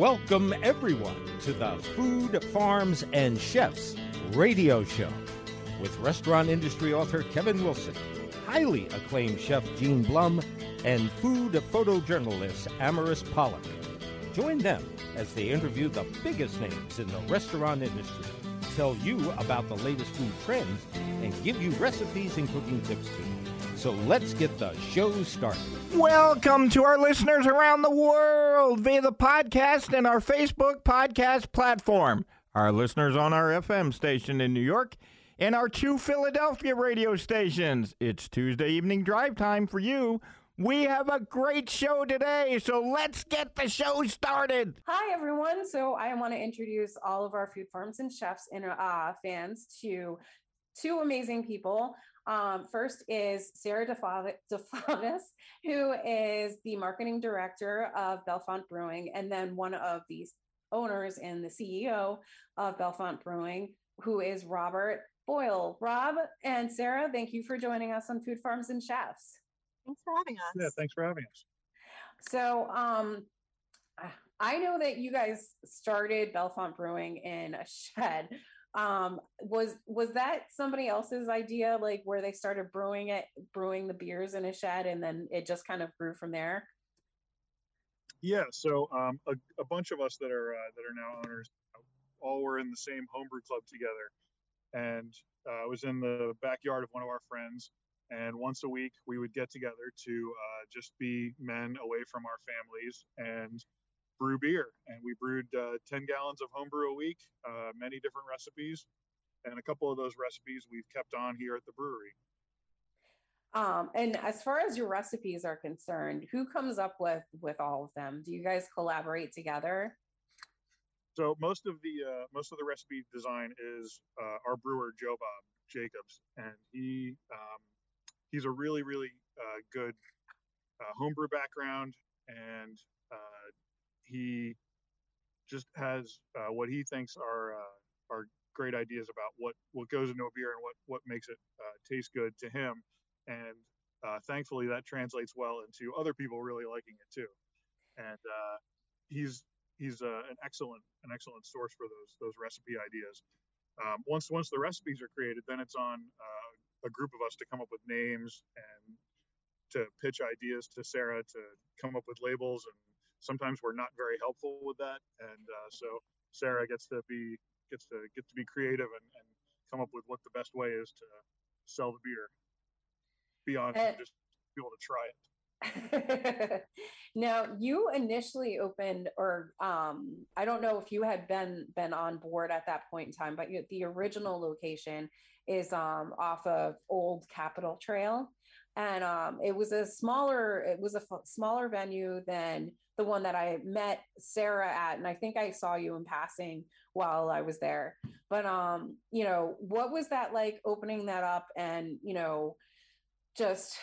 Welcome, everyone, to the Food, Farms, and Chefs radio show with restaurant industry author Kevin Wilson, highly acclaimed chef Gene Blum, and food photojournalist Amaris Pollock. Join them as they interview the biggest names in the restaurant industry, tell you about the latest food trends, and give you recipes and cooking tips too. So let's get the show started. Welcome to our listeners around the world via the podcast and our Facebook podcast platform. Our listeners on our FM station in New York and our two Philadelphia radio stations. It's Tuesday evening drive time for you. We have a great show today, so let's get the show started. Hi, everyone. So, I want to introduce all of our food farms and chefs and uh, fans to two amazing people. Um, first is Sarah DeFavis, who is the marketing director of Bellefonte Brewing, and then one of the owners and the CEO of Bellefonte Brewing, who is Robert Boyle. Rob and Sarah, thank you for joining us on Food Farms and Chefs. Thanks for having us. Yeah, thanks for having us. So, um, I know that you guys started Bellefonte Brewing in a shed um was was that somebody else's idea like where they started brewing it brewing the beers in a shed and then it just kind of grew from there? Yeah so um a, a bunch of us that are uh, that are now owners all were in the same homebrew club together. And uh, i was in the backyard of one of our friends and once a week we would get together to uh, just be men away from our families and brew beer, and we brewed uh, 10 gallons of homebrew a week, uh, many different recipes, and a couple of those recipes we've kept on here at the brewery. Um, and as far as your recipes are concerned, who comes up with with all of them? Do you guys collaborate together? So most of the uh, most of the recipe design is uh, our brewer Joe Bob Jacobs, and he um, he's a really really uh, good uh, homebrew background and uh, he just has uh, what he thinks are uh, are great ideas about what what goes into a beer and what what makes it uh, taste good to him, and uh, thankfully that translates well into other people really liking it too, and uh, he's he's uh, an excellent an excellent source for those those recipe ideas. Um, once once the recipes are created, then it's on a group of us to come up with names and to pitch ideas to Sarah to come up with labels and sometimes we're not very helpful with that, and uh, so Sarah gets to be gets to get to be creative and, and come up with what the best way is to sell the beer. Beyond uh, just be able to try it. now you initially opened or um, i don't know if you had been been on board at that point in time but you, the original location is um, off of old capitol trail and um, it was a smaller it was a f- smaller venue than the one that I met Sarah at, and I think I saw you in passing while I was there. But um, you know, what was that like opening that up and you know, just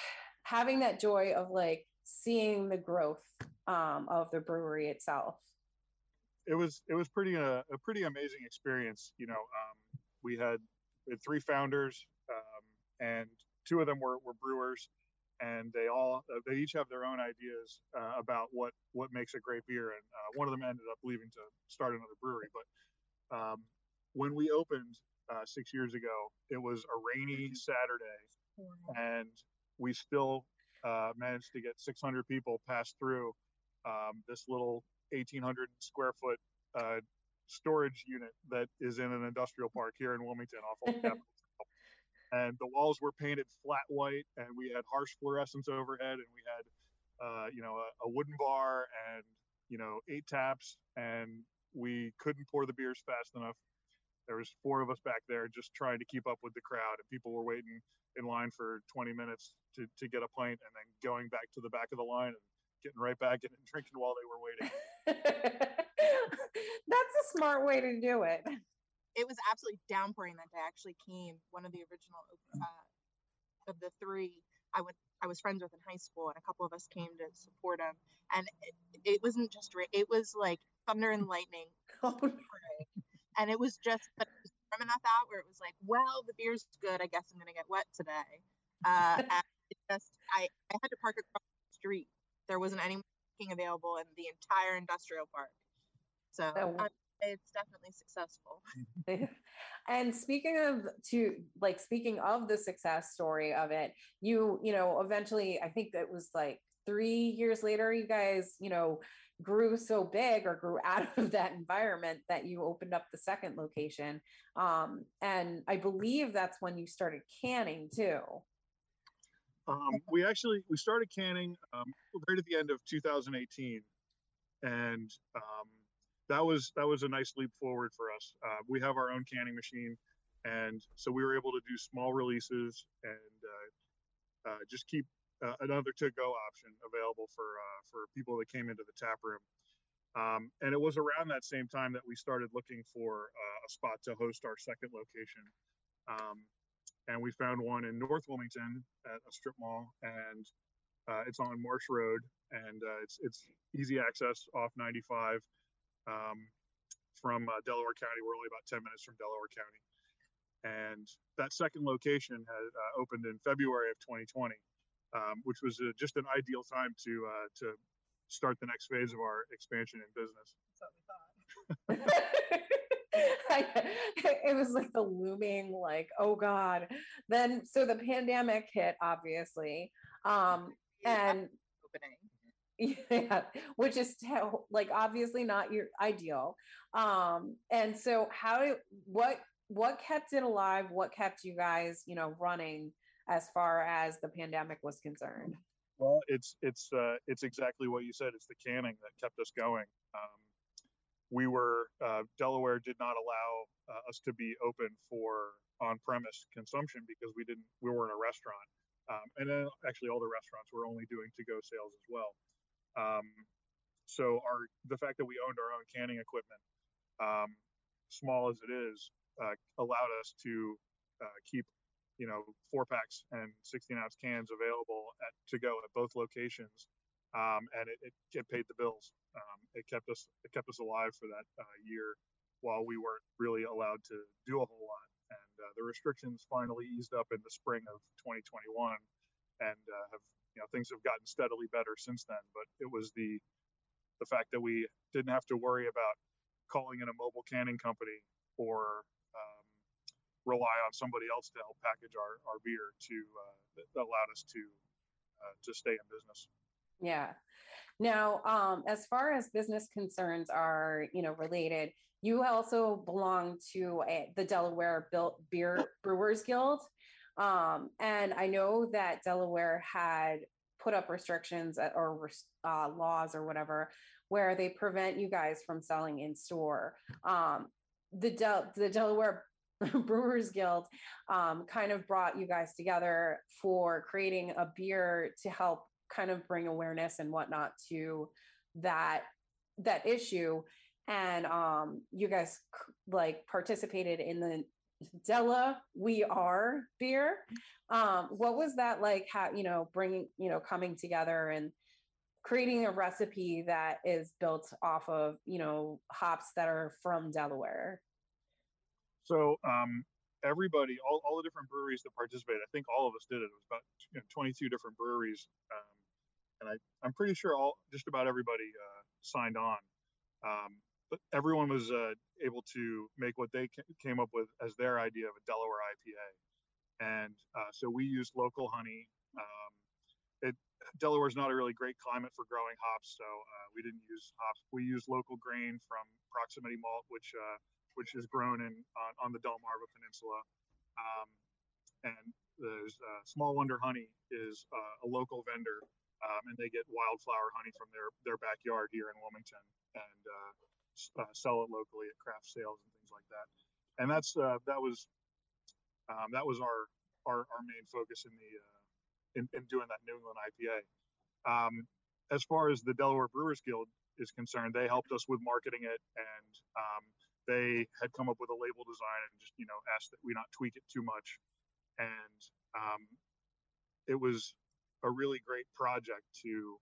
having that joy of like seeing the growth um, of the brewery itself? It was it was pretty uh, a pretty amazing experience. You know, um, we had, three founders, um, and two of them were, were brewers and they all uh, they each have their own ideas uh, about what what makes a great beer and uh, one of them ended up leaving to start another brewery but um, when we opened uh, six years ago it was a rainy saturday and we still uh, managed to get 600 people pass through um, this little 1800 square foot uh, storage unit that is in an industrial park here in wilmington off of Capitol and the walls were painted flat white and we had harsh fluorescence overhead and we had uh, you know a, a, wooden bar and you know eight taps and we couldn't pour the beers fast enough. There was four of us back there just trying to keep up with the crowd and people were waiting in line for 20 minutes to, to get a pint and then going back to the back of the line and getting right back in and drinking while they were waiting. That's a smart way to do it it was absolutely downpouring that day. I actually came one of the original uh, of the three I went I was friends with in high school, and a couple of us came to support him. And it, it wasn't just it was like thunder and lightning. Oh, and it was just but it was warm enough out where it was like, well, the beer's good. I guess I'm gonna get wet today. Uh, and it just I I had to park across the street. There wasn't any parking available in the entire industrial park. So Oh. It's definitely successful. and speaking of to like speaking of the success story of it you you know eventually i think it was like three years later you guys you know grew so big or grew out of that environment that you opened up the second location. Um and i believe that's when you started canning too. Um, we actually we started canning um, right at the end of 2018, and um, that was that was a nice leap forward for us. Uh, we have our own canning machine, and so we were able to do small releases and uh, uh, just keep uh, another to-go option available for uh, for people that came into the tap room. Um, and it was around that same time that we started looking for uh, a spot to host our second location. Um, and we found one in North Wilmington at a strip mall, and it's on Marsh Road, and it's it's easy access off 95 um, from uh, Delaware County. We're only about 10 minutes from Delaware County, and that second location had uh, opened in February of 2020, um, which was uh, just an ideal time to uh, to start the next phase of our expansion in business. That's what we thought. I, it was like the looming like oh god then so the pandemic hit obviously um and opening. yeah which is like obviously not your ideal um and so how what what kept it alive what kept you guys you know running as far as the pandemic was concerned Well, it's it's uh, it's exactly what you said. It's the canning that kept us going. Um, we were uh, Delaware did not allow uh, us to be open for on-premise consumption because we didn't we weren't a restaurant, um, and then actually all the restaurants were only doing to-go sales as well. Um, so our the fact that we owned our own canning equipment, um, small as it is, uh, allowed us to uh, keep you know four packs and 16 ounce cans available at to go at both locations. Um, and it, it, it paid the bills. Um, it kept us it kept us alive for that uh, year while we weren't really allowed to do a whole lot. And uh, the restrictions finally eased up in the spring of 2021 and uh, have you know things have gotten steadily better since then but it was the the fact that we didn't have to worry about calling in a mobile canning company or um, rely on somebody else to help package our, our beer to uh, that allowed us to uh, to stay in business. Yeah. Now, um, as far as business concerns are, you know, related, you also belong to a, the Delaware Built Beer Brewers Guild, um, and I know that Delaware had put up restrictions or uh, laws or whatever where they prevent you guys from selling in store. Um, the Del- the Delaware Brewers Guild um, kind of brought you guys together for creating a beer to help kind of bring awareness and whatnot to that that issue and um you guys like participated in the Della We Are beer. Um, what was that like? How you know bringing you know coming together and creating a recipe that is built off of you know hops that are from Delaware. So um, everybody, all, all the different breweries that participated, I think all of us did it. It was about you know, 22 different breweries, um, and I, I'm pretty sure all just about everybody uh, signed on. Um, everyone was uh, able to make what they ca- came up with as their idea of a Delaware IPA, and uh, so we used local honey. Um, it Delaware's not a really great climate for growing hops, so uh, we didn't use hops. We used local grain from Proximity Malt, which uh, which is grown in on, on the Delmarva Peninsula. Um, and there's uh, Small Wonder Honey is uh, a local vendor, um, and they get wildflower honey from their their backyard here in Wilmington and uh, sell it locally at craft sales and things like that. And that's uh, that was um, that was our, our our main focus in the uh, in, in doing that New England IPA. Um, as far as the Delaware Brewers Guild is concerned, they helped us with marketing it and um, they had come up with a label design and just you know asked that we not tweak it too much and um, it was a really great project to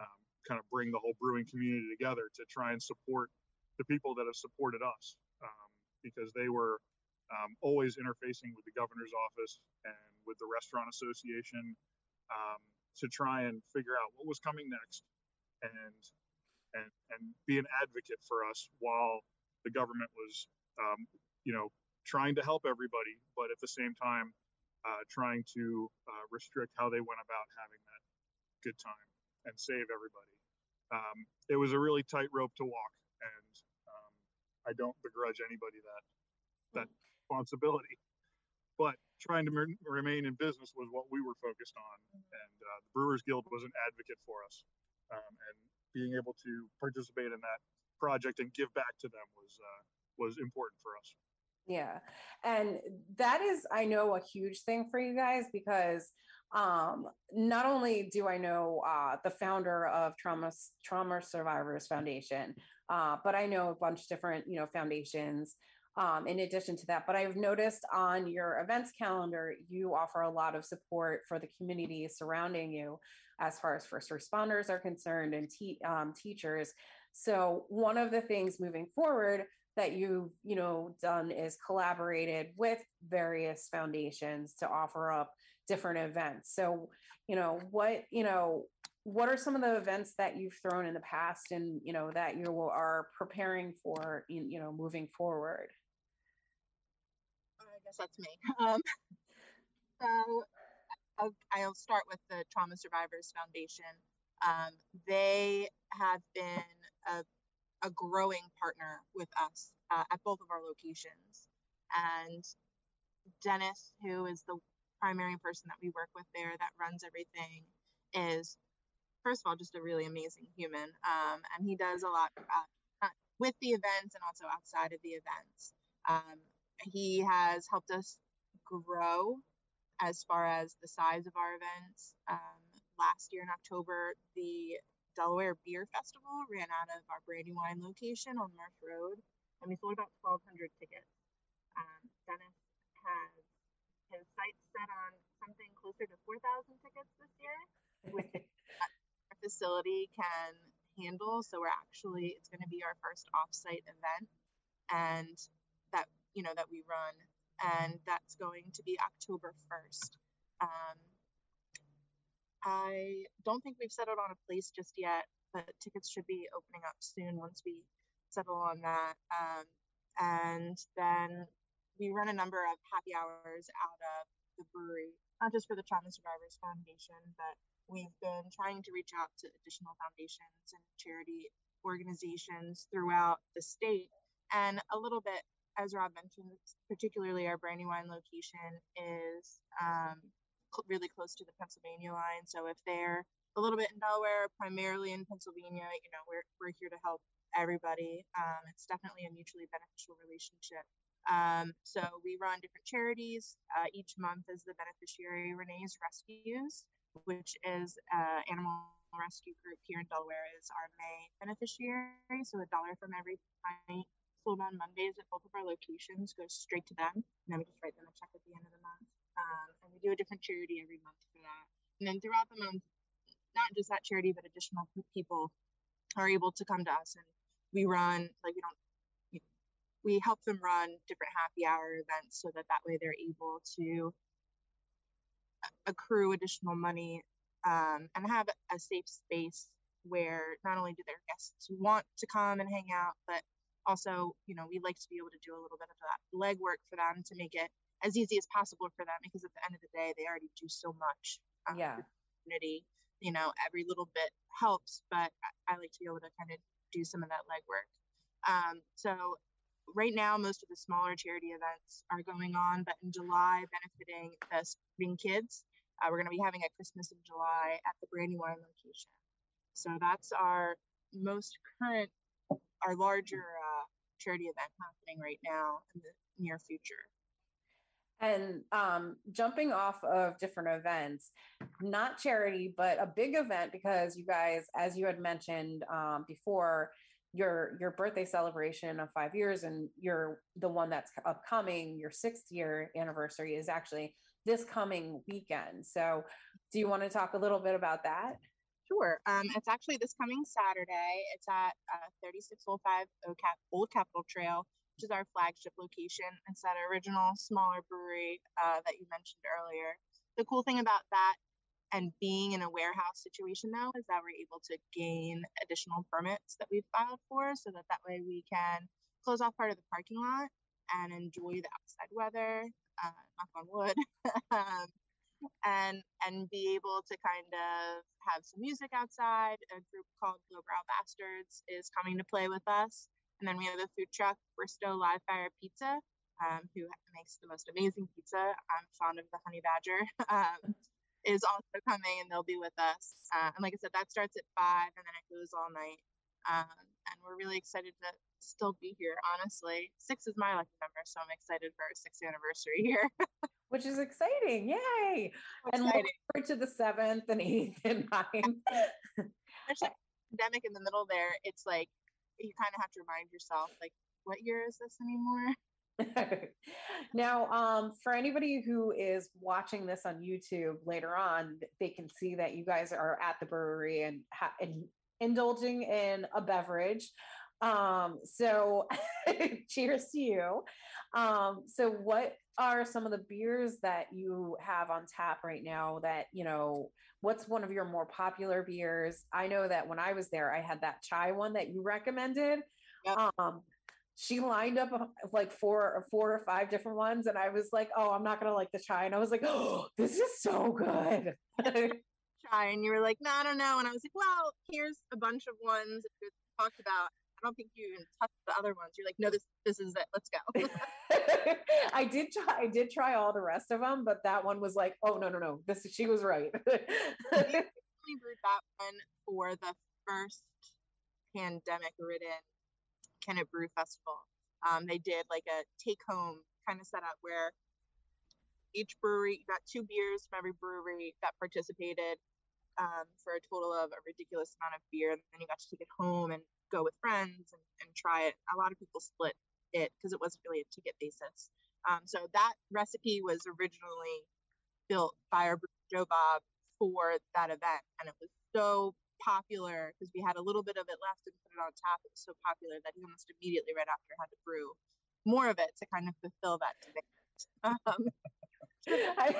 um, kind of bring the whole brewing community together to try and support the people that have supported us um, because they were um, always interfacing with the governor's office and with the restaurant association um, to try and figure out what was coming next and and and be an advocate for us while the government was, um, you know, trying to help everybody, but at the same time, uh, trying to uh, restrict how they went about having that good time and save everybody. Um, it was a really tight rope to walk, I don't begrudge anybody that that responsibility. But trying to remain in business was what we were focused on, and uh, the Brewers Guild was an advocate for us, um, and being able to participate in that project and give back to them was uh, was important for us. Yeah. And that is, I know, a huge thing for you guys because um, not only do I know uh, the founder of Trauma Trauma Survivors Foundation, uh, but I know a bunch of different, you know, foundations. Um, in addition to that, but I've noticed on your events calendar, you offer a lot of support for the community surrounding you, as far as first responders are concerned and te- um, teachers. So one of the things moving forward that you've you know done is collaborated with various foundations to offer up different events. So you know what you know what are some of the events that you've thrown in the past and you know that you are preparing for in, you know moving forward? I guess that's me. Um, so I'll, I'll, start with the trauma survivors foundation. Um, they have been a a growing partner with us uh, at both of our locations. And Dennis, who is the primary person that we work with there that runs everything, is first of all just a really amazing human. Um, and he does a lot uh, with the events and also outside of the events. Um, he has helped us grow as far as the size of our events. Um, last year in October, the Delaware Beer Festival ran out of our Brandywine location on Marsh Road, and we sold about 1,200 tickets. Um, Dennis has his sights set on something closer to 4,000 tickets this year, which our facility can handle. So we're actually, it's going to be our first offsite event, and that you know that we run, and that's going to be October 1st. Um, I don't think we've settled on a place just yet, but tickets should be opening up soon once we settle on that. Um, and then we run a number of happy hours out of the brewery, not just for the Trauma Survivors Foundation, but we've been trying to reach out to additional foundations and charity organizations throughout the state. And a little bit, as Rob mentioned, particularly our Brandywine location is um, really close to the Pennsylvania line. So if they're a little bit in Delaware, primarily in Pennsylvania, you know, we're, we're here to help everybody. Um, it's definitely a mutually beneficial relationship. Um, so we run different charities. Uh, each month is the beneficiary Renee's Rescues, which is an animal rescue group here in Delaware is our May beneficiary. So a dollar from every pint sold on Mondays at both of our locations goes straight to them. And then we just write them a check at the end of the month. Um, and we do a different charity every month for that. And then throughout the month, not just that charity, but additional people are able to come to us and we run, like we don't, we help them run different happy hour events so that that way they're able to accrue additional money um, and have a safe space where not only do their guests want to come and hang out, but also, you know, we like to be able to do a little bit of that legwork for them to make it as easy as possible for them because at the end of the day they already do so much um, yeah. community. You know every little bit helps but I, I, like to be able to kind of do some of that legwork. Um, so right now most of the smaller charity events are going on but in july benefiting the spring kids uh, we're going to be having a christmas in july at the brandywine location. So that's our most current our larger uh, charity event happening right now in the near future and um, jumping off of different events, not charity, but a big event because you guys, as you had mentioned um, before, your your birthday celebration of five years and you're the one that's upcoming, your sixth year anniversary is actually this coming weekend. So, do you want to talk a little bit about that? Sure. Um, it's actually this coming Saturday. It's at uh, 3605 Old Capitol Trail which is our flagship location. It's that original smaller brewery uh, that you mentioned earlier. The cool thing about that and being in a warehouse situation now is that we're able to gain additional permits that we've filed for so that that way we can close off part of the parking lot and enjoy the outside weather uh, knock on wood um, and and be able to kind of have some music outside a group called lowbrow bastards is coming to play with us and then we have a food truck bristow live fire pizza um, who makes the most amazing pizza i'm fond of the honey badger um, is also coming and they'll be with us. Uh, and like I said, that starts at five and then it goes all night. Um, and we're really excited to still be here, honestly. Six is my lucky number, so I'm excited for our sixth anniversary here. Which is exciting. Yay. and look forward to the seventh and eighth and ninth. Especially pandemic in the middle there, it's like you kind of have to remind yourself, like, what year is this anymore? now, um, for anybody who is watching this on YouTube later on, they can see that you guys are at the brewery and, ha- and indulging in a beverage. Um, so, cheers to you. Um, so, what are some of the beers that you have on tap right now? That you know, what's one of your more popular beers? I know that when I was there, I had that chai one that you recommended. Yep. Um, she lined up uh, like four or four or five different ones and i was like oh i'm not gonna like the chai and i was like oh this is so good chai and you were like no i don't know and i was like well here's a bunch of ones that we talked about don't think you even touched the other ones you're like no this this is it let's go i did try i did try all the rest of them but that one was like oh no no no this she was right we brewed that one for the first pandemic ridden Kennett Brew Festival. Um, they did like a take home kind of setup where each brewery got two beers from every brewery that participated um, for a total of a ridiculous amount of beer. And then you got to take it home and go with friends and, and try it. A lot of people split it because it wasn't really a ticket basis. Um, so that recipe was originally built by our Joe Bob for that event. And it was so popular because we had a little bit of it left and put it on tap. It was so popular that he almost immediately right after had to brew more of it to kind of fulfill that demand. Um, I,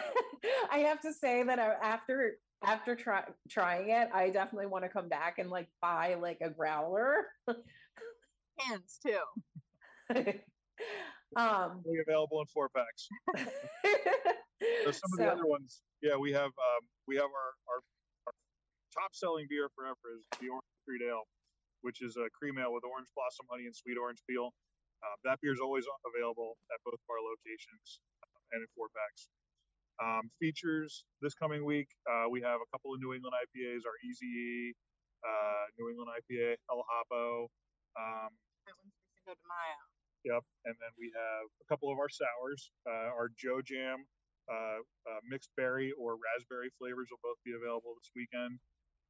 I have to say that after after try, trying it, I definitely want to come back and like buy like a growler. Hands too. um, available in four packs. so some of so, the other ones, yeah, we have um, we have our, our top selling beer forever is the Orange Street Ale, which is a cream ale with orange blossom honey and sweet orange peel. Uh, that beer is always available at both of our locations uh, and in four packs. Um, features this coming week, uh, we have a couple of New England IPAs, our Easy uh, New England IPA, El Hopo. Um, that one's Cinco de Mayo. Yep. And then we have a couple of our sours. Uh, our Joe Jam uh, uh, mixed berry or raspberry flavors will both be available this weekend.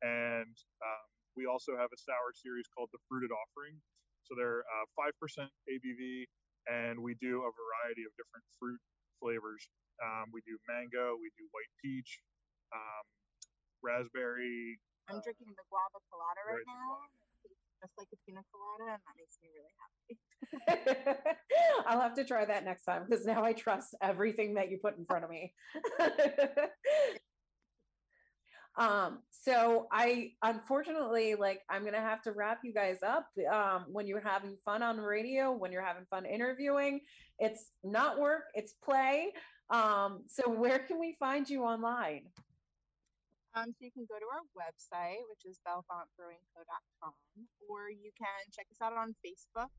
And um, we also have a sour series called the Fruited Offering. So they're uh, 5% ABV, and we do a variety of different fruit flavors. Um, we do mango, we do white peach, um, raspberry. I'm uh, drinking the guava colada right now, just like a pina colada, and that makes me really happy. I'll have to try that next time because now I trust everything that you put in front of me. Um, so I unfortunately like I'm gonna have to wrap you guys up. Um, when you're having fun on radio, when you're having fun interviewing, it's not work, it's play. Um, so where can we find you online? Um, so you can go to our website, which is bellefontebrewingco.com, or you can check us out on Facebook.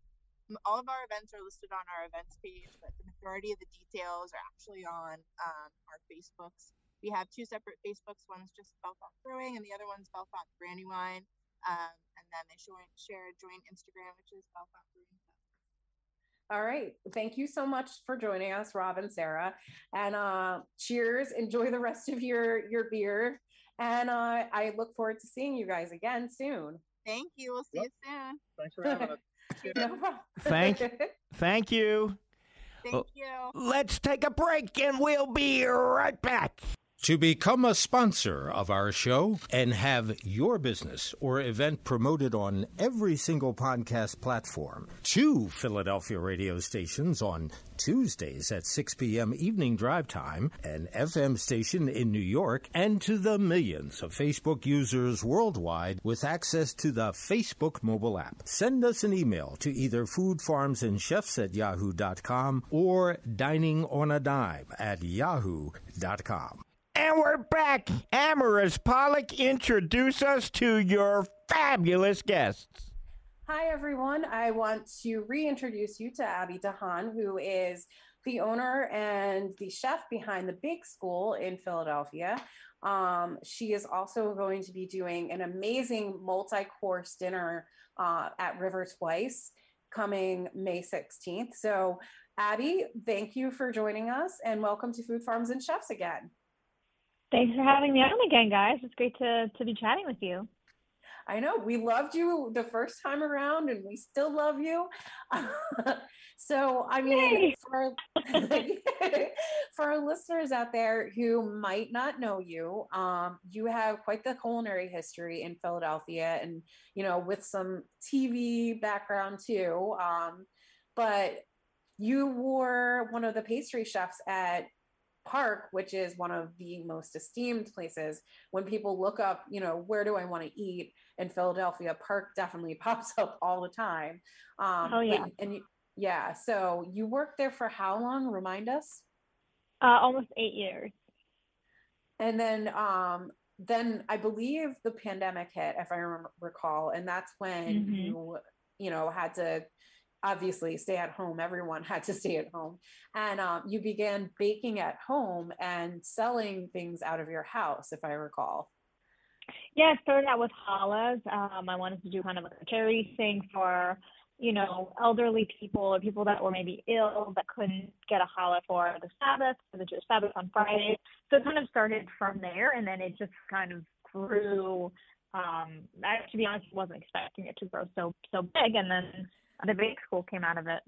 All of our events are listed on our events page, but the majority of the details are actually on um, our Facebooks we have two separate Facebooks. One's just Bellefonte Brewing, and the other one's Bellefonte Brandywine. Um, and then they share a joint Instagram, which is Bellefonte Brewing. All right. Thank you so much for joining us, Rob and Sarah. And uh, cheers. Enjoy the rest of your your beer. And uh, I look forward to seeing you guys again soon. Thank you. We'll see yep. you soon. Thanks for having us. no thank, thank you. Thank you. Let's take a break and we'll be right back. To become a sponsor of our show and have your business or event promoted on every single podcast platform, two Philadelphia radio stations on Tuesdays at 6 p.m. evening drive time, an FM station in New York, and to the millions of Facebook users worldwide with access to the Facebook mobile app. Send us an email to either foodfarmsandchefs at yahoo.com or diningonadime at yahoo.com. And we're back. Amaris Pollock, introduce us to your fabulous guests. Hi, everyone. I want to reintroduce you to Abby Dahan, who is the owner and the chef behind the Bake School in Philadelphia. Um, she is also going to be doing an amazing multi course dinner uh, at River Twice coming May 16th. So, Abby, thank you for joining us and welcome to Food Farms and Chefs again. Thanks for having me on again, guys. It's great to, to be chatting with you. I know we loved you the first time around and we still love you. so, I mean, for our, for our listeners out there who might not know you, um, you have quite the culinary history in Philadelphia and, you know, with some TV background too. Um, but you were one of the pastry chefs at Park, which is one of the most esteemed places, when people look up, you know, where do I want to eat in Philadelphia, Park definitely pops up all the time. Um, oh yeah, and, yeah. So you worked there for how long? Remind us. Uh, almost eight years. And then, um, then I believe the pandemic hit, if I recall, and that's when mm-hmm. you, you know, had to obviously stay at home. Everyone had to stay at home. And um, you began baking at home and selling things out of your house, if I recall. Yeah, I started out with challahs. Um, I wanted to do kind of a charity thing for, you know, elderly people or people that were maybe ill that couldn't get a challah for the Sabbath, for the Jewish Sabbath on Friday. So it kind of started from there, and then it just kind of grew. Um, I, to be honest, wasn't expecting it to grow so so big, and then the bake school came out of it.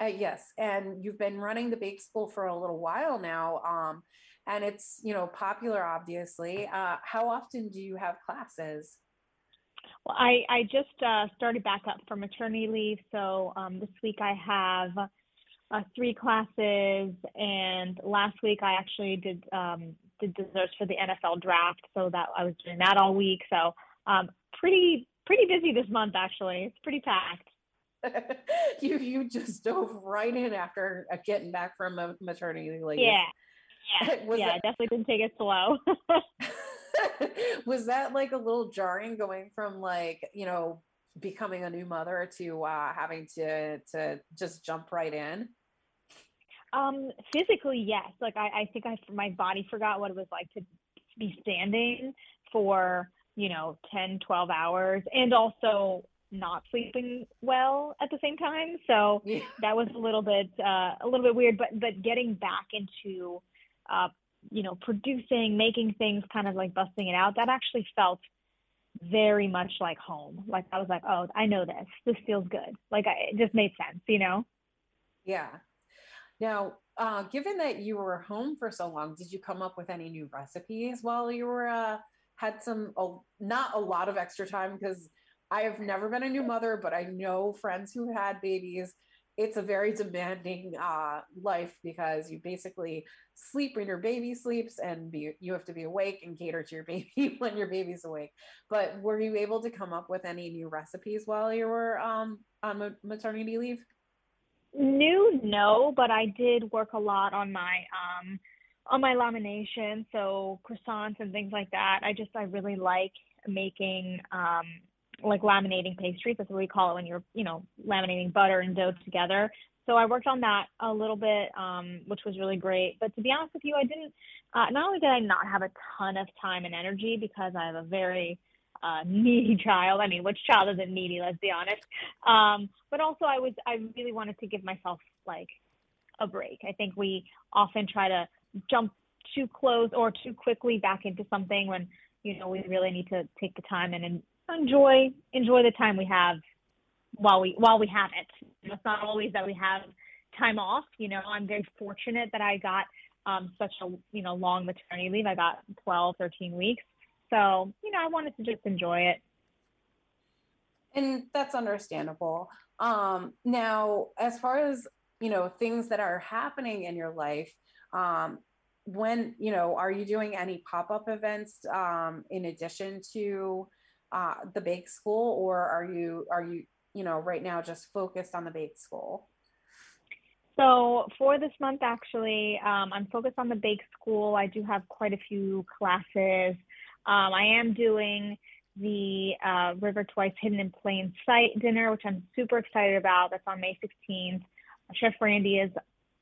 Uh, yes, and you've been running the bake school for a little while now, um, and it's you know popular, obviously. Uh, how often do you have classes? Well, I I just uh, started back up for maternity leave, so um, this week I have uh, three classes, and last week I actually did um, did desserts for the NFL draft, so that I was doing that all week. So um, pretty pretty busy this month actually. It's pretty packed. you you just dove right in after uh, getting back from a maternity leave. Yeah, yeah, yeah. That... Definitely didn't take it slow. was that like a little jarring going from like you know becoming a new mother to uh, having to to just jump right in? Um, physically, yes. Like I, I think I my body forgot what it was like to be standing for you know 10 12 hours and also not sleeping well at the same time. So yeah. that was a little bit uh, a little bit weird but but getting back into uh, you know producing making things kind of like busting it out that actually felt very much like home. Like i was like oh i know this. This feels good. Like I, it just made sense you know? Yeah. Now uh, given that you were home for so long did you come up with any new recipes while you were uh, had some not a lot of extra time because I have never been a new mother, but I know friends who had babies. It's a very demanding uh, life because you basically sleep when your baby sleeps, and be, you have to be awake and cater to your baby when your baby's awake. But were you able to come up with any new recipes while you were um, on maternity leave? New, no, but I did work a lot on my um, on my lamination, so croissants and things like that. I just I really like making um like laminating pastries. That's what we call it when you're, you know, laminating butter and dough together. So I worked on that a little bit, um, which was really great. But to be honest with you, I didn't. Uh, not only did I not have a ton of time and energy because I have a very uh, needy child. I mean, which child isn't needy? Let's be honest. Um, but also, I was I really wanted to give myself like a break. I think we often try to jump too close or too quickly back into something when you know we really need to take the time and enjoy enjoy the time we have while we while we have it. It's not always that we have time off. You know, I'm very fortunate that I got um, such a you know long maternity leave. I got 12, 13 weeks, so you know I wanted to just enjoy it. And that's understandable. Um, now, as far as you know, things that are happening in your life, um, when you know, are you doing any pop up events um, in addition to uh, the bake school, or are you are you you know right now just focused on the bake school? So for this month, actually, um, I'm focused on the bake school. I do have quite a few classes. Um, I am doing the uh, River Twice Hidden in Plain Sight dinner, which I'm super excited about. That's on May 16th. Chef Randy is,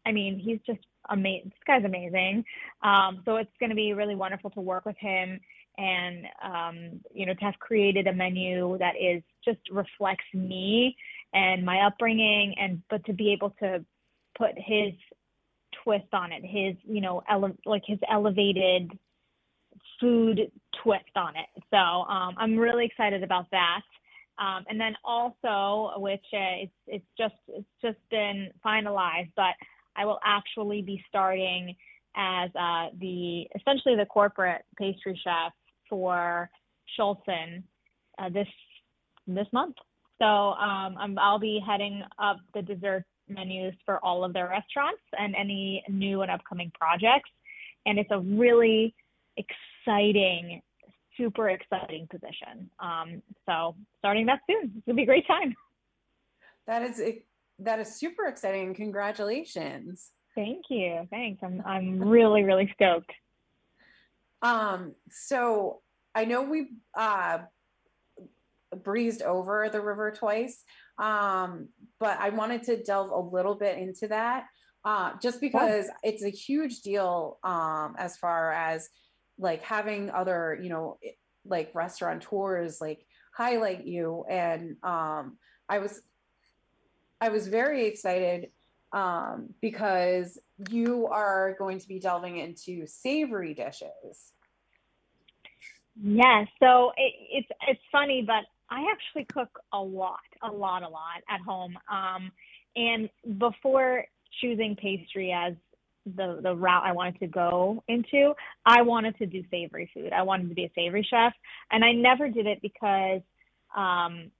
I mean, he's just amazing. This guy's amazing. Um, so it's going to be really wonderful to work with him and, um, you know, to have created a menu that is just reflects me and my upbringing and, but to be able to put his twist on it, his, you know, ele- like his elevated food twist on it. So um, I'm really excited about that. Um, and then also, which uh, it's it's just it's just been finalized, but I will actually be starting as uh, the essentially the corporate pastry chef for Schulson uh, this this month. So um, i will be heading up the dessert menus for all of their restaurants and any new and upcoming projects. And it's a really exciting, super exciting position. Um, so starting that soon, it's gonna be a great time. That is that is super exciting. Congratulations. Thank you. Thanks. I'm I'm really really stoked. Um. So I know we uh breezed over the river twice, um, but I wanted to delve a little bit into that uh, just because it's a huge deal um, as far as like having other, you know, like restaurateurs like highlight you. And um, I was, I was very excited um, because you are going to be delving into savory dishes. Yes. So it, it's it's funny, but I actually cook a lot, a lot, a lot at home. Um, and before choosing pastry as the the route I wanted to go into, I wanted to do savory food. I wanted to be a savory chef, and I never did it because, um,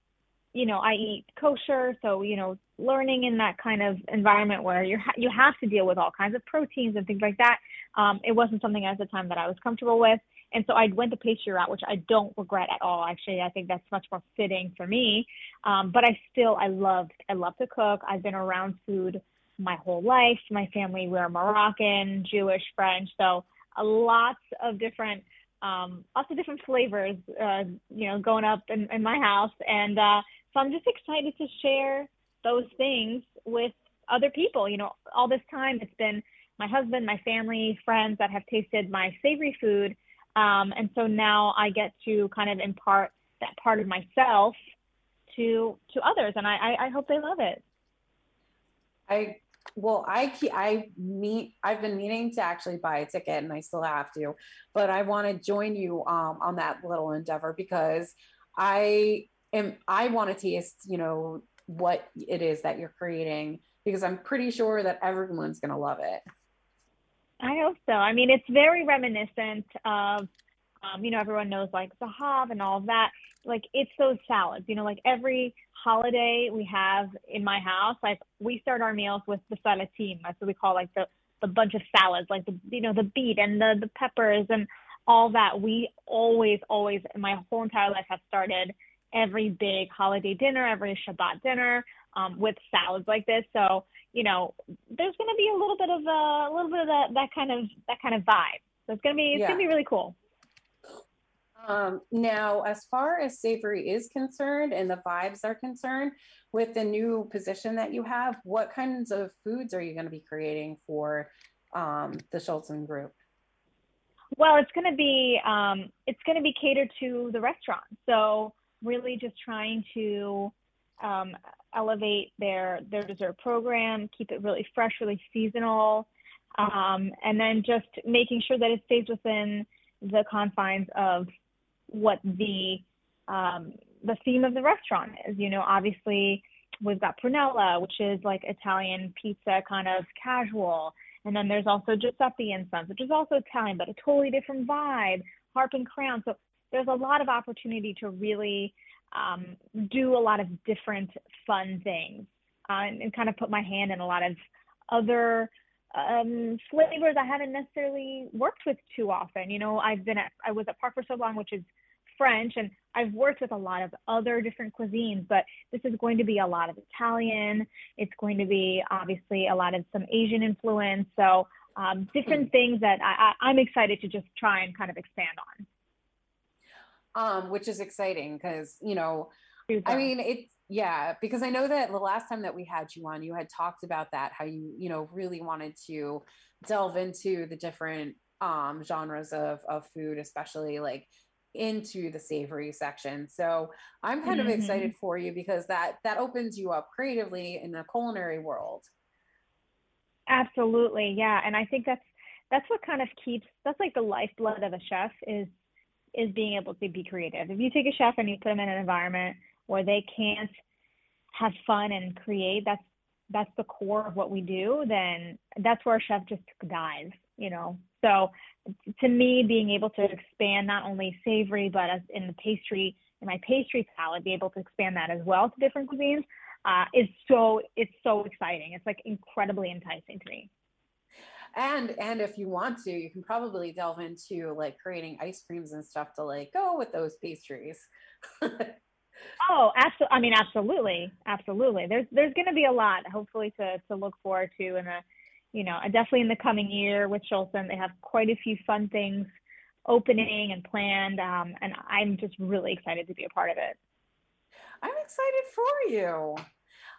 you know, I eat kosher, so you know, learning in that kind of environment where you ha- you have to deal with all kinds of proteins and things like that. Um, it wasn't something at the time that I was comfortable with. And so I went the pastry route, which I don't regret at all. Actually, I think that's much more fitting for me. Um, but I still, I loved, I love to cook. I've been around food my whole life. My family, we're Moroccan, Jewish, French. So a lots of different, um, lots of different flavors, uh, you know, going up in, in my house. And uh, so I'm just excited to share those things with other people. You know, all this time it's been my husband, my family, friends that have tasted my savory food um, and so now I get to kind of impart that part of myself to to others, and I, I, I hope they love it. I well, I I meet I've been meaning to actually buy a ticket, and I still have to, but I want to join you um, on that little endeavor because I am I want to taste you know what it is that you're creating because I'm pretty sure that everyone's gonna love it. I hope so. I mean, it's very reminiscent of, um, you know, everyone knows like Zahav and all that. Like it's those salads, you know, like every holiday we have in my house, like we start our meals with the salatim. That's what we call like the, the bunch of salads, like the, you know, the beet and the, the peppers and all that. We always, always, my whole entire life have started every big holiday dinner, every Shabbat dinner um, with salads like this. So you know, there's going to be a little bit of a, a little bit of that, that kind of that kind of vibe. So it's going to be it's yeah. going to be really cool. Um, now, as far as savory is concerned and the vibes are concerned, with the new position that you have, what kinds of foods are you going to be creating for um, the Schulson Group? Well, it's going to be um, it's going to be catered to the restaurant. So really, just trying to um, elevate their their dessert program, keep it really fresh, really seasonal, um, and then just making sure that it stays within the confines of what the um, the theme of the restaurant is. You know, obviously we've got prunella, which is like Italian pizza, kind of casual, And then there's also Giuseppe and Sons, which is also Italian, but a totally different vibe. Harp and Crown. So there's a lot of opportunity to really um, do a lot of different fun things uh, and, and, kind of put my hand in a lot of other um, flavors I haven't necessarily worked with too often. You know, I've been at I was at Park for so long, which is French, and I've worked with a lot of other different cuisines, but this is going to be a lot of Italian. It's going to be obviously a lot of some Asian influence. So um, different things that I, I'm excited to just try and kind of expand on. Um, which is exciting because you know, I mean, it's yeah, because I know that the last time that we had you on, you had talked about that how you you know really wanted to delve into the different um genres of of food, especially like into the savory section. So I'm kind mm-hmm. of excited for you because that that opens you up creatively in the culinary world. Absolutely. Yeah, and I think that's that's what kind of keeps that's like the lifeblood of a chef is is being able to be creative. If you take a chef and you put them in an environment where they can't have fun and create, that's that's the core of what we do, then that's where a chef just dies, you know. So to me, being able to expand not only savory, but as in the pastry, in my pastry palette, be able to expand that as well to different cuisines uh, is so, it's so exciting. It's like incredibly enticing to me. And, and if you want to, you can probably delve into like creating ice creams and stuff to like go with those pastries. oh, absolutely. I mean, absolutely. Absolutely. There's, there's going to be a lot hopefully to, to look forward to in a, you know, definitely in the coming year with Schulson, they have quite a few fun things opening and planned. Um, and I'm just really excited to be a part of it. I'm excited for you.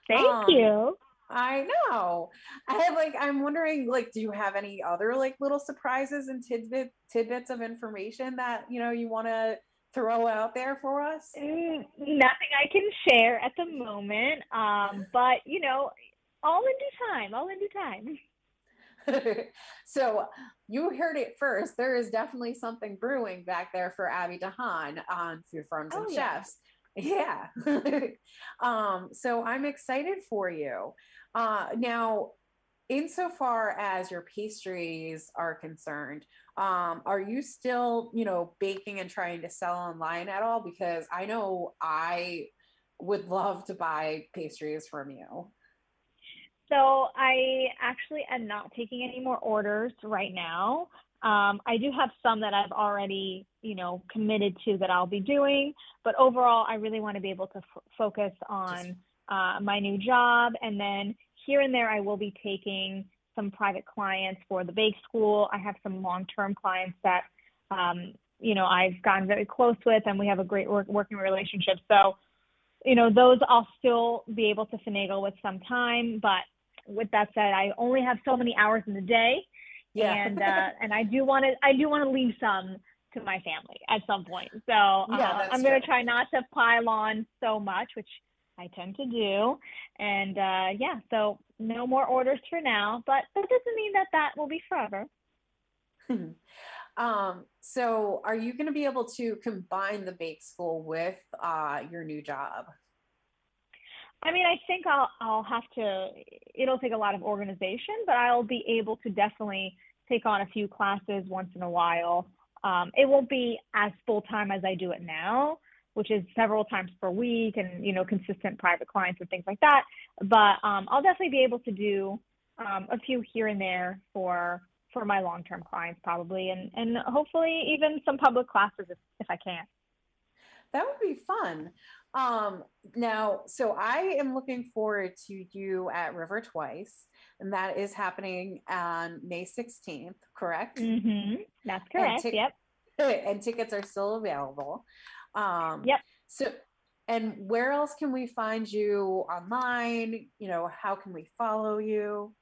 Thank um, you. I know. I have like I'm wondering like do you have any other like little surprises and tidbit tidbits of information that you know you want to throw out there for us? Mm, nothing I can share at the moment. Um, but you know, all in due time. All in due time. so you heard it first. There is definitely something brewing back there for Abby DeHaan on Food Farms and oh, Chefs. Yeah. um, so I'm excited for you. Uh, now, insofar as your pastries are concerned, um, are you still, you know, baking and trying to sell online at all? Because I know I would love to buy pastries from you. So I actually am not taking any more orders right now. Um, I do have some that I've already, you know, committed to that I'll be doing, but overall, I really want to be able to f- focus on uh, my new job, and then here and there, I will be taking some private clients for the bake school. I have some long-term clients that, um, you know, I've gotten very close with, and we have a great work- working relationship. So, you know, those I'll still be able to finagle with some time, but with that said, I only have so many hours in the day. Yeah. And uh, and I do want to I do want to leave some to my family at some point. So yeah, uh, I'm going to try not to pile on so much, which I tend to do. And uh, yeah, so no more orders for now, but that doesn't mean that that will be forever. um, so are you going to be able to combine the bake school with uh, your new job? I mean, I think I'll I'll have to. It'll take a lot of organization, but I'll be able to definitely take on a few classes once in a while. Um, it won't be as full time as I do it now, which is several times per week, and you know, consistent private clients and things like that. But um, I'll definitely be able to do um, a few here and there for for my long term clients, probably, and and hopefully even some public classes if if I can. That would be fun. Um, now, so I am looking forward to you at River Twice, and that is happening on May 16th, correct? Mm-hmm. That's correct. And yep. And tickets are still available. Um, yep. So, and where else can we find you online? You know, how can we follow you?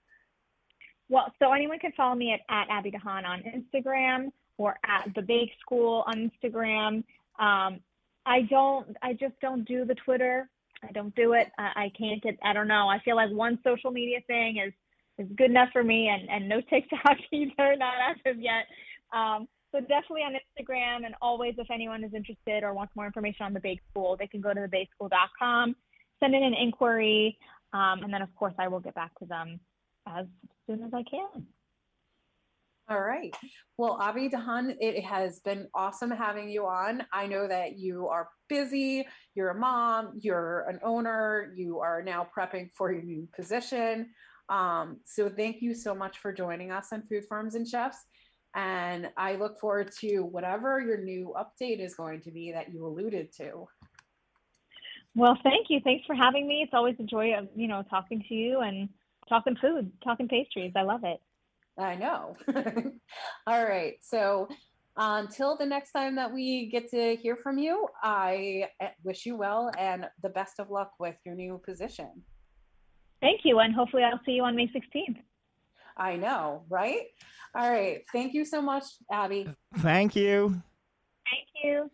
Well, so anyone can follow me at, at Abby DeHaan on Instagram or at the Bake School on Instagram. Um, I don't. I just don't do the Twitter. I don't do it. I, I can't get. I don't know. I feel like one social media thing is is good enough for me, and and no TikTok either. Not active yet. Um, so definitely on Instagram, and always if anyone is interested or wants more information on the Bake School, they can go to thebakeschool.com, send in an inquiry, um, and then of course I will get back to them as soon as I can. All right. Well, Abby DeHaan, it has been awesome having you on. I know that you are busy, you're a mom, you're an owner, you are now prepping for your new position. Um, so thank you so much for joining us on Food Farms and Chefs. And I look forward to whatever your new update is going to be that you alluded to. Well, thank you. Thanks for having me. It's always a joy of, you know, talking to you and talking food, talking pastries. I love it. I know. All right. So until the next time that we get to hear from you, I eh, wish you well and the best of luck with your new position. Thank you. And hopefully I'll see you on May 16th. I know, right? All right. Thank you so much, Abby. Thank you. Thank you.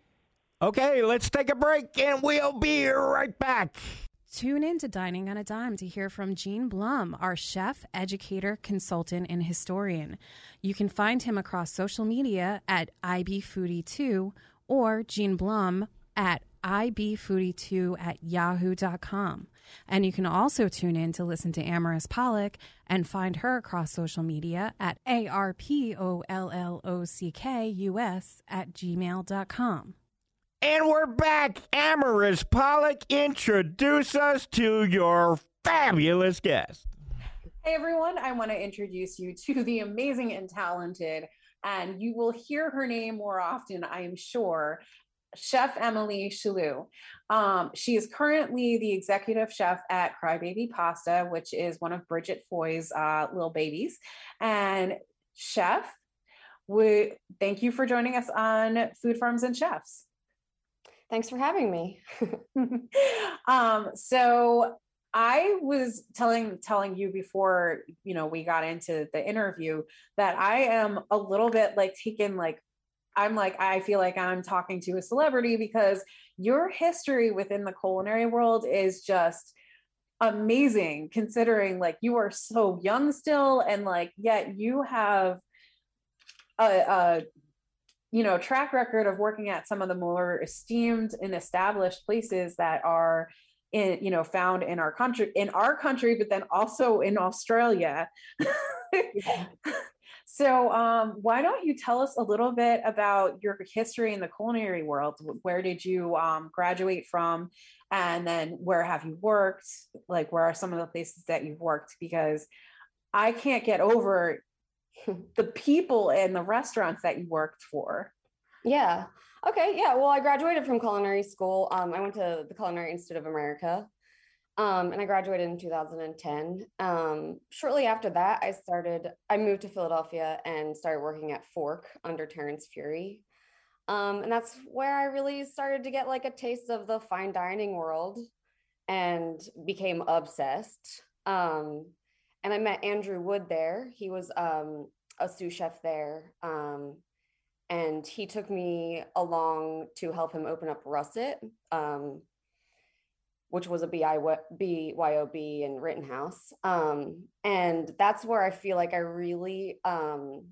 Okay, let's take a break and we'll be right back. Tune in to Dining on a Dime to hear from Gene Blum, our chef, educator, consultant, and historian. You can find him across social media at IBFoodie2 or Gene Blum at ibfoodie2 at yahoo.com. And you can also tune in to listen to Amaris Pollock and find her across social media at A-R-P-O-L-L-O-C-K-U-S at gmail.com. And we're back. Amaris Pollock, introduce us to your fabulous guest. Hey everyone, I want to introduce you to the amazing and talented, and you will hear her name more often, I am sure, Chef Emily Chaloux. Um, she is currently the executive chef at Crybaby Pasta, which is one of Bridget Foy's uh, little babies. And Chef, we thank you for joining us on Food Farms and Chefs. Thanks for having me. um, so I was telling telling you before, you know, we got into the interview that I am a little bit like taken like I'm like I feel like I'm talking to a celebrity because your history within the culinary world is just amazing considering like you are so young still and like yet you have a, a you know track record of working at some of the more esteemed and established places that are in you know found in our country in our country but then also in australia. Yeah. so um, why don't you tell us a little bit about your history in the culinary world? Where did you um, graduate from? And then where have you worked? Like where are some of the places that you've worked? Because i can't get over the people and the restaurants that you worked for. Yeah. Okay. Yeah. Well, I graduated from culinary school. Um, I went to the Culinary Institute of America. Um, and I graduated in 2010. Um, shortly after that, I started, I moved to Philadelphia and started working at Fork under Terrence Feury. Um, and that's where I really started to get like a taste of the fine dining world and became obsessed. Um, and I met Andrew Wood there. He was um, a sous chef there. Um, and he took me along to help him open up Russet, um, which was a BYOB in Rittenhouse. Um, and that's where I feel like I really um,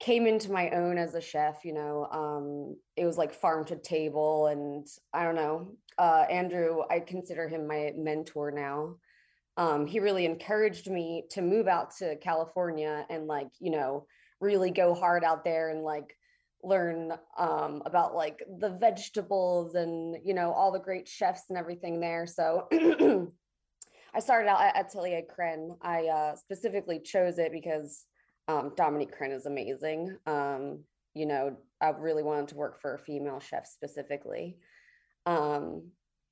came into my own as a chef. You know, um, it was like farm to table. And I don't know, uh, Andrew, I consider him my mentor now um, he really encouraged me to move out to California and like, you know, really go hard out there and like learn um, about like the vegetables and, you know, all the great chefs and everything there. So I started out at Atelier Crenn. I uh, specifically chose it because um, Dominique Crenn is amazing. Um, you know, I really wanted to work for a female chef specifically. Um,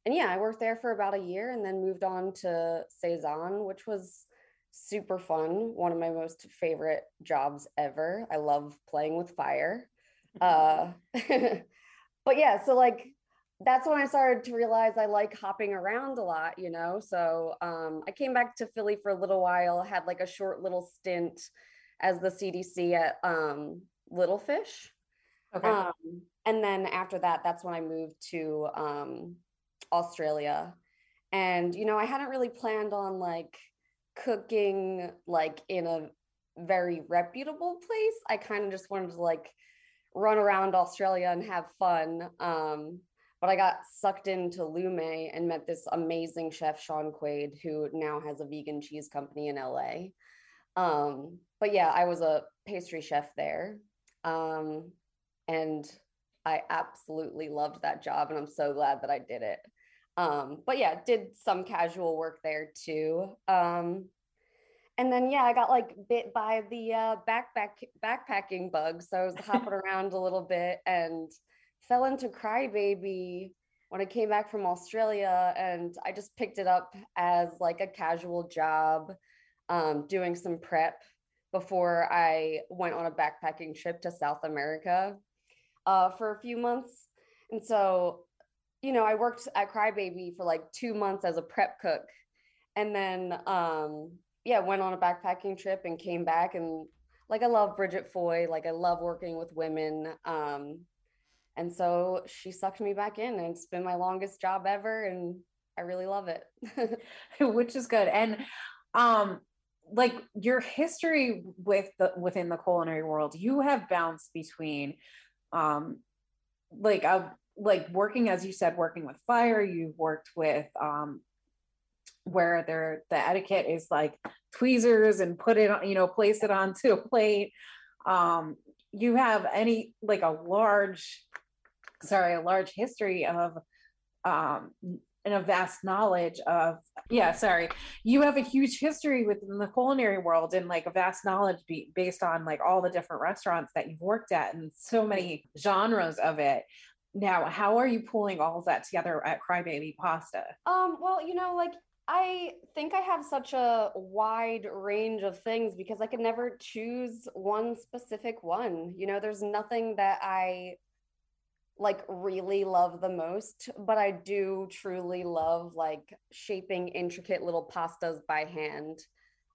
and yeah, I worked there for about a year and then moved on to Saison, which was super fun. One of my most favorite jobs ever. I love playing with fire. Uh, but yeah, so like that's when I started to realize I like hopping around a lot, you know. So um, I came back to Philly for a little while, had like a short little stint as the CDC at um, Little Fish. Okay. Um, and then after that, that's when I moved to um, Australia. And, you know, I hadn't really planned on like cooking like in a very reputable place. I kind of just wanted to like run around Australia and have fun. Um, but I got sucked into Lume and met this amazing chef, Shaun Quade, who now has a vegan cheese company in LA. Um, but yeah, I was a pastry chef there. Um, and I absolutely loved that job and I'm so glad that I did it. Um, but yeah, did some casual work there too. Um, and then yeah, I got like bit by the uh, backpack backpacking bug, so I was hopping around a little bit and fell into Crybaby when I came back from Australia, and I just picked it up as like a casual job, um, doing some prep before I went on a backpacking trip to South America uh, for a few months. And so, you know, I worked at Crybaby for like two months as a prep cook, and then um, yeah, went on a backpacking trip and came back and like I love Bridget Foy, like I love working with women. Um, and so she sucked me back in and it's been my longest job ever and I really love it. Which is good. And um like your history with the within the culinary world, you have bounced between um like a like working as you said working with fire you've worked with um where they're the etiquette is like tweezers and put it on, you know, place it onto a plate. Um, you have any like a large, sorry, a large history of um and a vast knowledge of yeah sorry you have a huge history within the culinary world and like a vast knowledge be, based on like all the different restaurants that you've worked at and so many genres of it now how are you pulling all of that together at crybaby pasta um well you know like I think I have such a wide range of things because I could never choose one specific one. You know, there's nothing that I like really love the most, but I do truly love like shaping intricate little pastas by hand.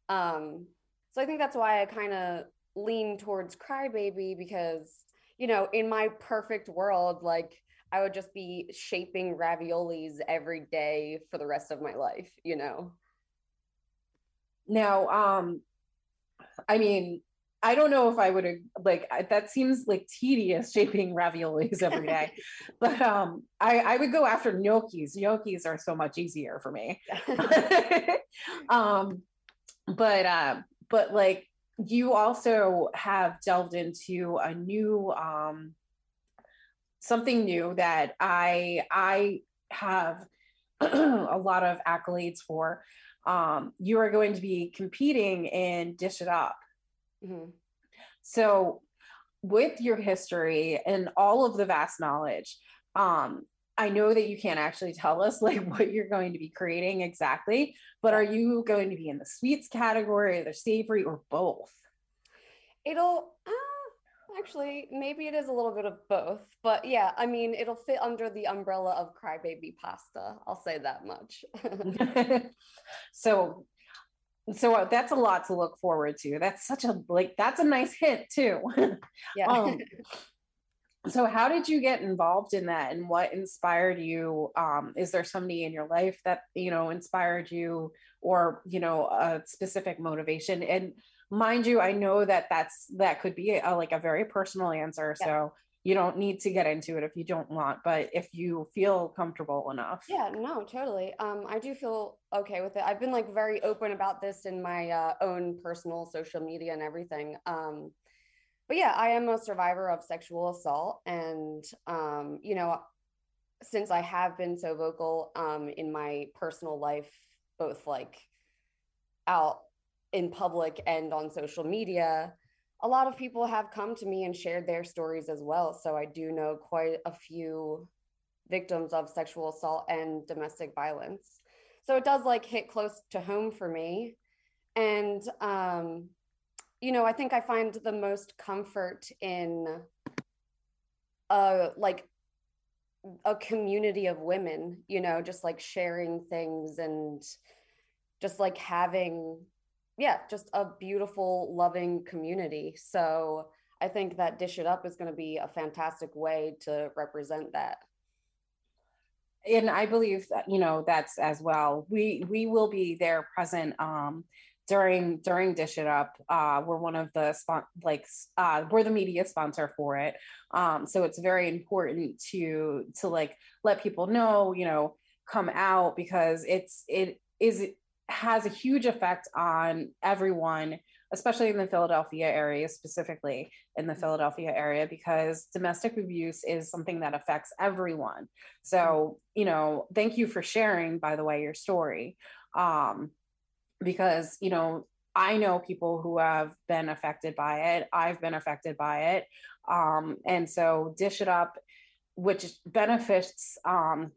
Um, so I think that's why I kind of lean towards Crybaby because, you know, in my perfect world, like I would just be shaping raviolis every day for the rest of my life, you know. Now, um I mean, I don't know if I would like that seems like tedious shaping raviolis every day. but um I I would go after gnocchis. Gnocchis are so much easier for me. um but uh but like you also have delved into a new um something new that I I have a lot of accolades for. Um, you are going to be competing in Dish It Up. Mm-hmm. So, with your history and all of the vast knowledge, um, I know that you can't actually tell us like what you're going to be creating exactly, but are you going to be in the sweets category, the savory, or both? It'll. Uh Actually, maybe it is a little bit of both, but yeah, I mean, it'll fit under the umbrella of crybaby pasta. I'll say that much. so, so that's a lot to look forward to. That's such a like that's a nice hint too. yeah. Um, so how did you get involved in that and what inspired you? Um, is there somebody in your life that you know inspired you or you know a specific motivation? And mind you i know that that's that could be a, like a very personal answer yeah. so you don't need to get into it if you don't want but if you feel comfortable enough. Yeah no totally. Um i do feel okay with it. I've been like very open about this in my uh, own personal social media and everything. Um but yeah i am a survivor of sexual assault and um you know since i have been so vocal um in my personal life both like out in public and on social media, a lot of people have come to me and shared their stories as well. So I do know quite a few victims of sexual assault and domestic violence. So it does like hit close to home for me. And, um, you know, I think I find the most comfort in uh, like a community of women, you know, just like sharing things and just like having yeah, just a beautiful, loving community. So I think that Dish It Up is going to be a fantastic way to represent that. And I believe that, you know, that's as well. We we will be there present um during during Dish It Up. Uh we're one of the spon- like uh we're the media sponsor for it. Um so it's very important to to like let people know, you know, come out because it's it is has a huge effect on everyone especially in the Philadelphia area, specifically in the. Philadelphia area, because domestic abuse is something that affects everyone. So, you know, thank you for sharing, by the way, your story. Um, because, you know, I know people who have been affected by it. I've been affected by it. Um, and so Dish It Up, which benefits um,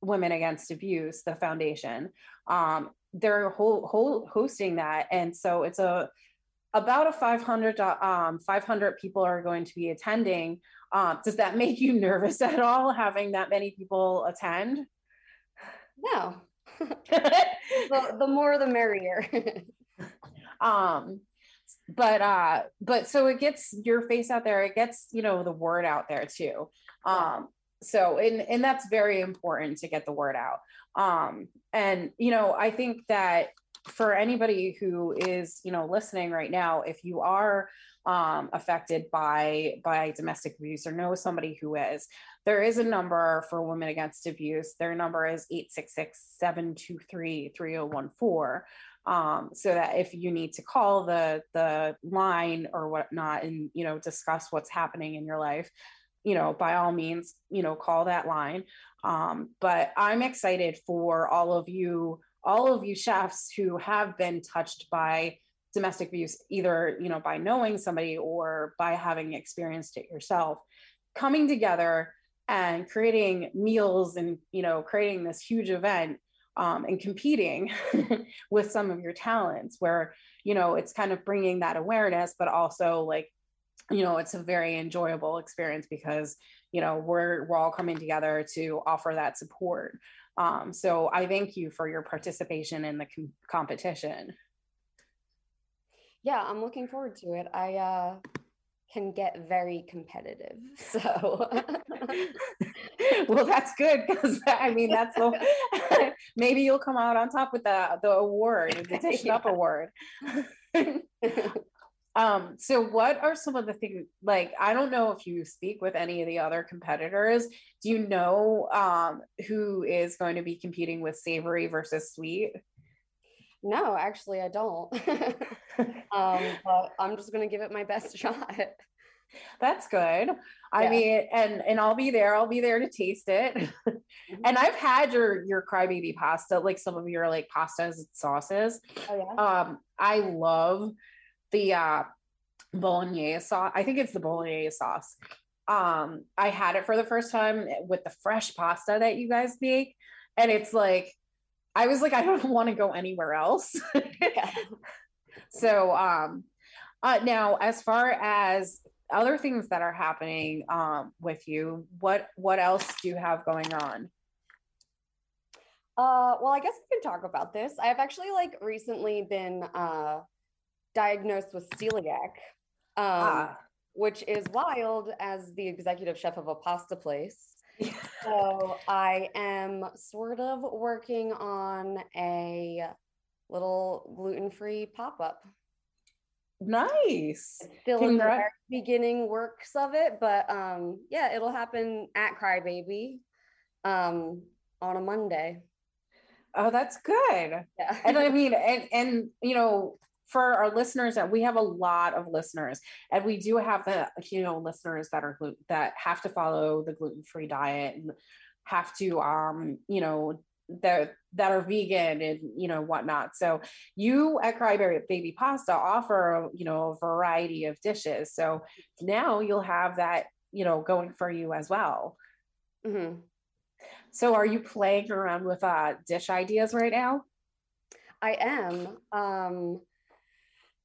Women Against Abuse, the foundation, um, they're whole, whole hosting that. And so it's a about a 500 um 500 people are going to be attending um does that make you nervous at all having that many people attend No. the, the more the merrier. um but uh but so it gets your face out there it gets you know the word out there too um so and and that's very important to get the word out um and you know i think that for anybody who is you know listening right now if you are um, affected by by domestic abuse or know somebody who is there is a number for women against abuse. Their number is 866-723-3014 um, so that if you need to call the the line or whatnot and you know discuss what's happening in your life you know by all means you know call that line. Um, but i'm excited for all of you all of you chefs who have been touched by domestic abuse either you know by knowing somebody or by having experienced it yourself. Coming together and creating meals and you know creating this huge event um, and competing with some of your talents where you know it's kind of bringing that awareness but also like you know it's a very enjoyable experience because you know we're we're all coming together to offer that support um, so i thank you for your participation in the com- competition yeah, I'm looking forward to it. I uh, can get very competitive. So well that's good because i mean that's the maybe you'll come out on top with the the award the dish it up award. Um so what are some of the things like i don't know if you speak with any of the other competitors. Do you know um who is going to be competing with savory versus sweet no, actually, I don't. um, but I'm just gonna give it my best shot. That's good. I Yeah. mean, and and I'll be there. I'll be there to taste it. and I've had your your crybaby pasta, like some of your like pastas and sauces. Oh yeah. Um, I love the uh bolognese sauce. I think it's the bolognese sauce. Um, I had it for the first time with the fresh pasta that you guys make, and it's like I was like, I don't want to go anywhere else. yeah. So, um, uh, now as far as other things that are happening um, with you, what what else do you have going on? Uh, well, I guess we can talk about this. I've actually like recently been uh, diagnosed with celiac, um, Ah. which is wild as the executive chef of a pasta place. So I am sort of working on a little gluten-free pop-up. Nice. Still in the very beginning works of it, but um, yeah, it'll happen at Crybaby um, on a Monday. Oh, that's good. Yeah. And I mean, and and you know, for our listeners that we have a lot of listeners, and we do have the you know listeners that are gluten that have to follow the gluten free diet and have to um you know that that are vegan and you know whatnot. So you at Cryberry Baby Pasta offer you know a variety of dishes. So now you'll have that you know going for you as well. Mhm. So are you playing around with uh dish ideas right now? I am. Um,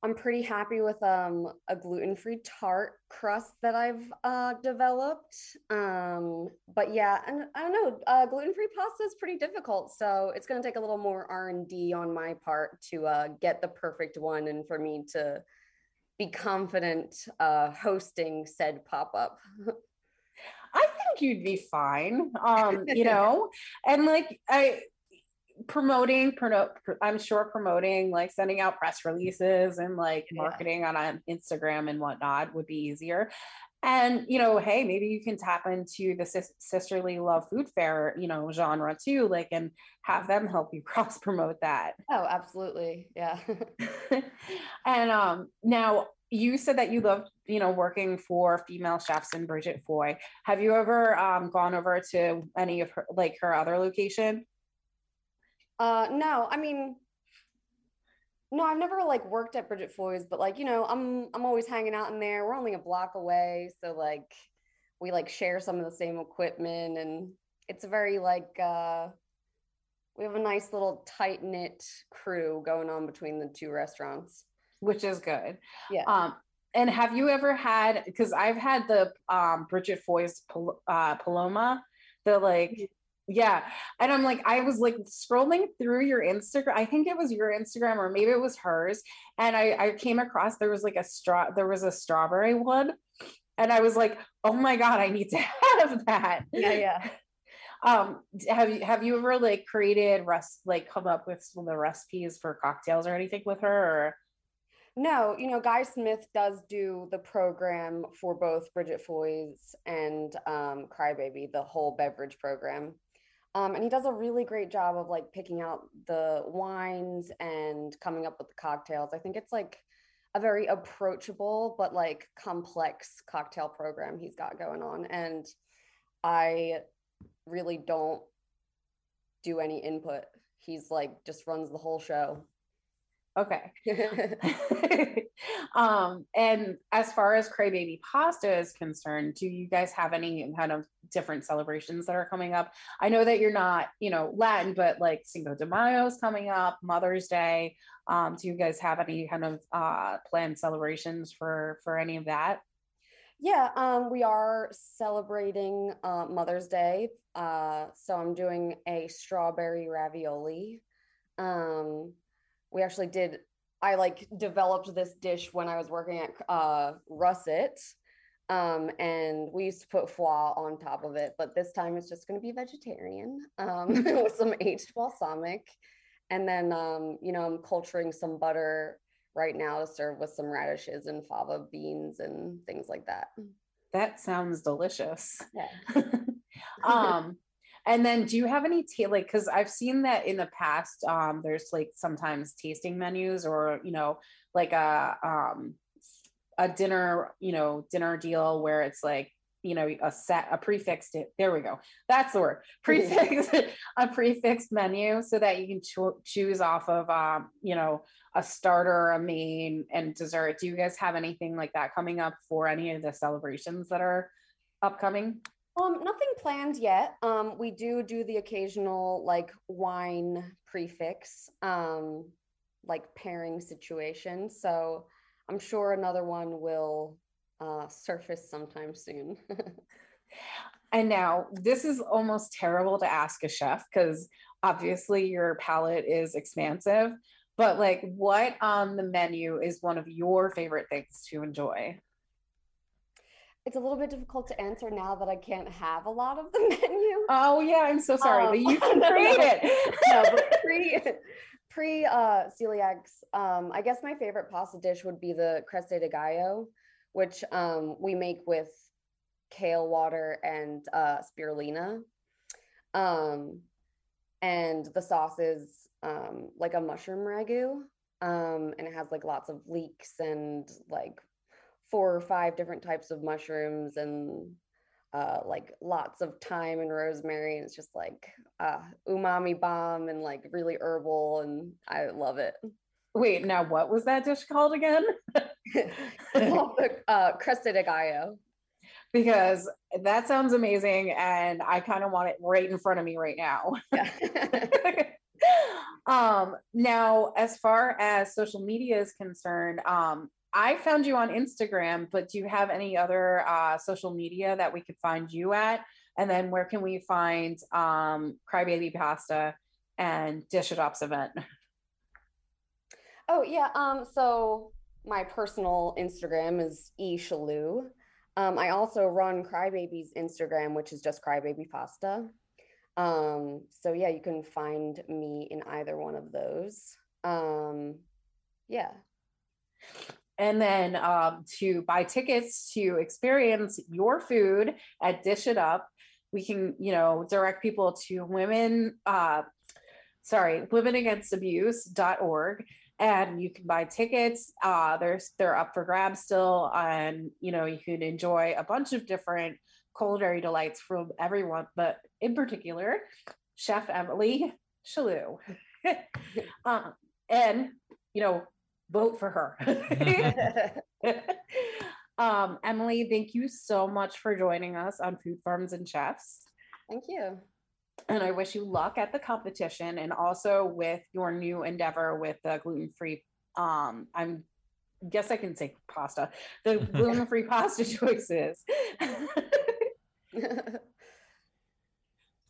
I'm pretty happy with um, a gluten-free tart crust that I've uh, developed. Um, but yeah, and I don't know, uh, gluten-free pasta is pretty difficult, so it's going to take a little more R&D on my part to uh, get the perfect one, and for me to be confident uh, hosting said pop-up. I think you'd be fine. Um, you know, and like I promoting promote i'm sure promoting like sending out press releases and like Yeah. marketing on, on instagram and whatnot would be easier and you know hey maybe you can tap into the sis- sisterly love food fair you know genre too like and have them help you cross promote that Oh, absolutely. Yeah. and um now you said that you loved you know working for female chefs in bridget foy have you ever um gone over to any of her like her other location Uh, no, I mean, no, I've never like worked at Bridget Foy's, but like, you know, I'm I'm always hanging out in there. We're only a block away, so like we like share some of the same equipment and it's a very like uh we have a nice little tight knit crew going on between the two restaurants. which is good Yeah. Um, and have you ever had? Because I've had the um, Bridget Foy's Pal- uh, Paloma, the like, yeah. And I'm like, I was like scrolling through your Instagram. I think it was your Instagram or maybe it was hers. And I, I came across there was like a straw, there was a strawberry one, and I was like, oh my god, I need to have that. Yeah, yeah. Um, have you have you ever like created rest like come up with some of the recipes for cocktails or anything with her? Or No, you know, Guy Smith does do the program for both Bridget Foy's and um, Crybaby, the whole beverage program. Um, and he does a really great job of like picking out the wines and coming up with the cocktails. I think it's like a very approachable but like complex cocktail program he's got going on. And I really don't do any input. He's like just runs the whole show. Okay. um, and as far as Crybaby Pasta is concerned, do you guys have any kind of different celebrations that are coming up? I know that you're not, you know, Latin, but like Cinco de Mayo is coming up, Mother's Day. Um, do you guys have any kind of uh, planned celebrations for for any of that? Yeah, um, we are celebrating uh, Mother's Day. Uh, so I'm doing a strawberry ravioli. Um, we actually did, I like developed this dish when I was working at uh, Russet. Um, and we used to put foie on top of it, but this time it's just going to be vegetarian um, with some aged balsamic. And then, um, you know, I'm culturing some butter right now to serve with some radishes and fava beans and things like that. That sounds delicious. Yeah. um and then do you have any ta- like because i've seen that in the past um there's like sometimes tasting menus or you know like a um a dinner you know dinner deal where it's like you know a set a prefixed it there we go. That's the word. Prefix a prefixed menu so that you can cho- choose off of um you know a starter a main and dessert. Do you guys have anything like that coming up for any of the celebrations that are upcoming Um, nothing planned yet. Um, we do do the occasional like wine prefix, um, like pairing situation. So I'm sure another one will uh, surface sometime soon. And now this is almost terrible to ask a chef because obviously your palate is expansive, but like what on the menu is one of your favorite things to enjoy? It's a little bit difficult to answer now that I can't have a lot of the menu. Oh yeah, I'm so sorry, but Um, you can create it. no, but pre pre uh celiacs, um, I guess my favorite pasta dish would be the creste di gallo, which um we make with kale water and uh spirulina. Um and the sauce is um like a mushroom ragu. Um and it has like lots of leeks and like four or five different types of mushrooms and uh, like lots of thyme and rosemary. And it's just like uh, umami bomb and like really herbal, and I love it. Wait, now what was that dish called again? It's called the uh, creste di gallo. because that sounds amazing and I kind of want it right in front of me right now. Yeah. um now as far as social media is concerned um i found you on instagram but do you have any other uh social media that we could find you at and then where can we find um crybaby pasta and dish it ups event oh yeah. Um. So my personal Instagram is e. Um. I also run Crybaby's Instagram, which is just Crybaby Pasta. Um, so yeah, you can find me in either one of those. Um, yeah. And then um, to buy tickets to experience your food at Dish It Up, we can, you know, direct people to women, uh, sorry, womenagainst and you can buy tickets. Uh, there's they're up for grabs still, and you know you can enjoy a bunch of different culinary delights from everyone, but in particular, Chef Emily Chaloux. um, and you know, vote for her. um, Emily, thank you so much for joining us on Food Farms and Chefs. Thank you. And I wish you luck at the competition and also with your new endeavor with the gluten free. Um, I'm guess I can say pasta, the gluten free pasta choices.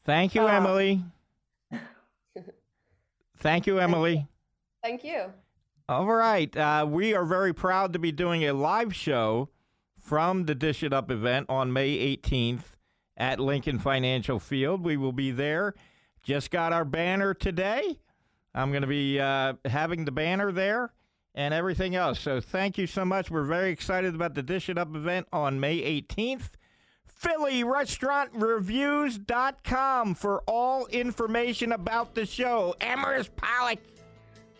Thank you, Um, Emily. Thank you, Emily. Thank you. All right. Uh, we are very proud to be doing a live show from the Dish It Up event on May 18th at Lincoln Financial Field. We will be there. Just got our banner today. I'm going to be uh, having the banner there and everything else. So thank you so much. We're very excited about the Dish It Up event on May 18th. PhillyRestaurantReviews.com for all information about the show. Amaris Pollock.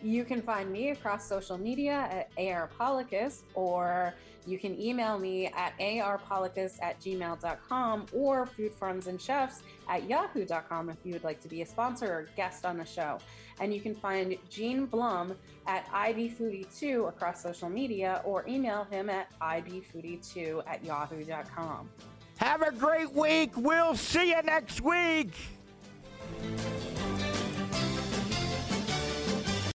You can find me across social media at arpollockus, or you can email me at arpollockus at gmail.com or foodfarmsandchefs at yahoo.com if you would like to be a sponsor or guest on the show. And you can find Gene Blum at ibfoodie2 across social media or email him at ibfoodie2 at yahoo.com. Have a great week. We'll see you next week.